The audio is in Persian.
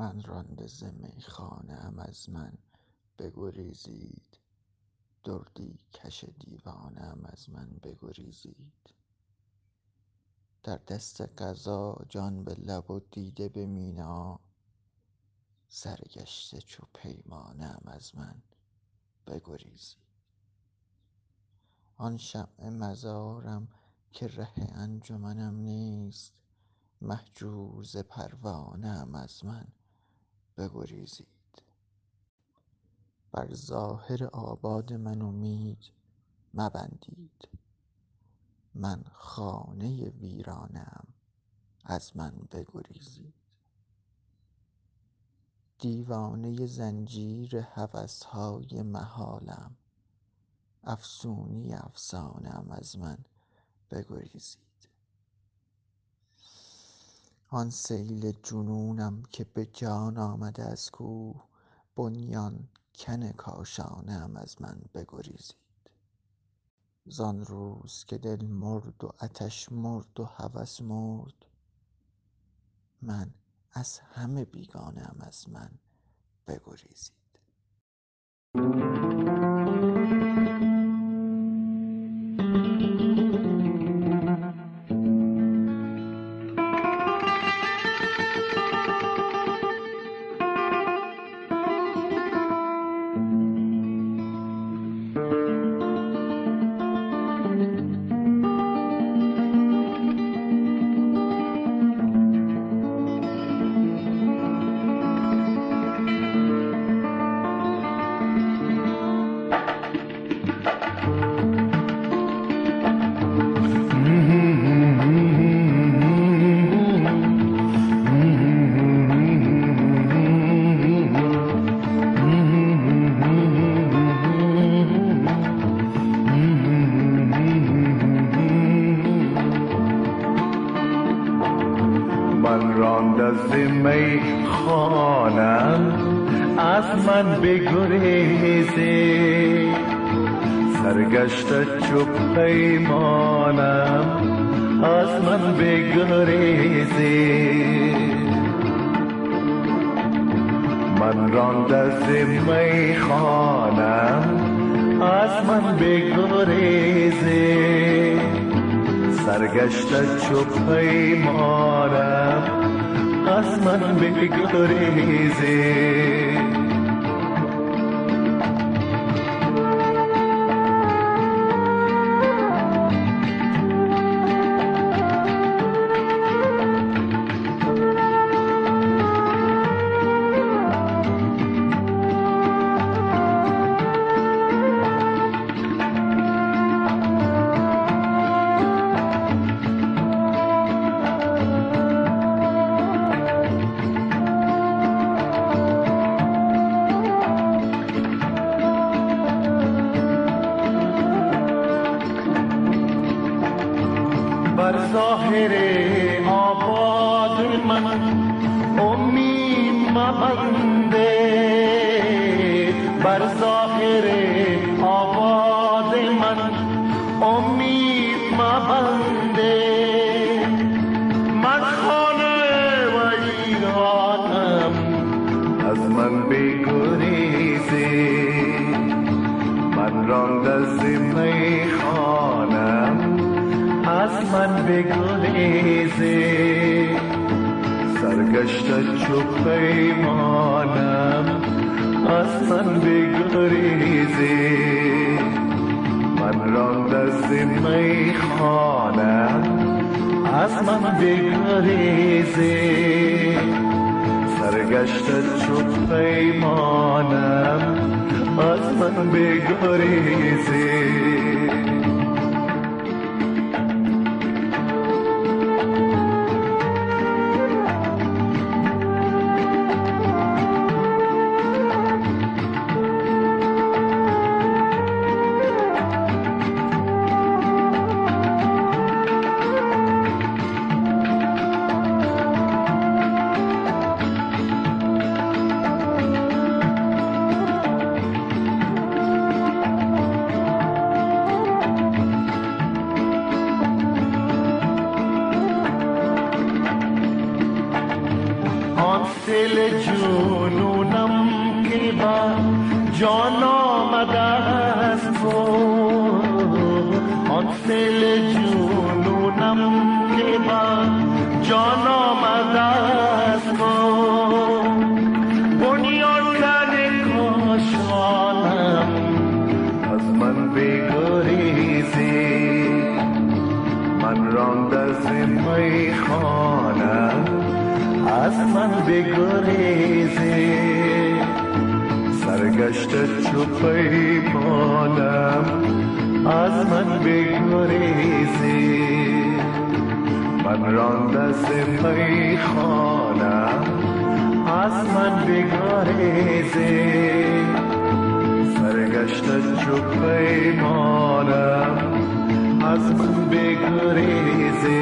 من رانده ز میخانه ام از من بگریزید. دردی کش دیوانه ام از من بگریزید. در دست قضا جان به لب و دیده به مینا سرگشته چو پیمانه ام از من بگریزید. آن شمع مزارم که ره انجمنم نیست مهجور ز پروانه ام از من بگریزید. بر ظاهر آباد من امید مبندید. من خانه ویرانه ام از من بگریزید. دیوانه زنجیر هوس های محالم افسونی افسانه از من بگریزید. آن سیل جنونم که به جان آمده از کوه بنیان کن کاشانه ام از من بگریزید. زان روز که دل مرد و عطش مرد و هوس مرد من از همه بیگانه ام از من بگریزید. رانده ز میخانه ام از من بگریزید سرگشته چو پیمانم از من بگریزید من رانده ز میخانه ام از من بگریزید سرگشته چو پیمانم از من بگریزید بر ظاهر آباد من امید مبنده بر ظاهر آباد من امید مبنده من خانه ویرانم از من بگریزی من میخانم از من بگریزی سرگشته چو پیمانم از من بگریزی من رانده ز میخانم از من بگریزی سرگشته چو پیمانم از من بگریزی دل جنونم که با جان آمده است تو آن دل جنونم که با جان آمده بگریزی. سرگشت چو پیمانم از من بگریزی. من راند از میخانم از من بگریزی. سرگشت چو پیمانم از من بگریزی.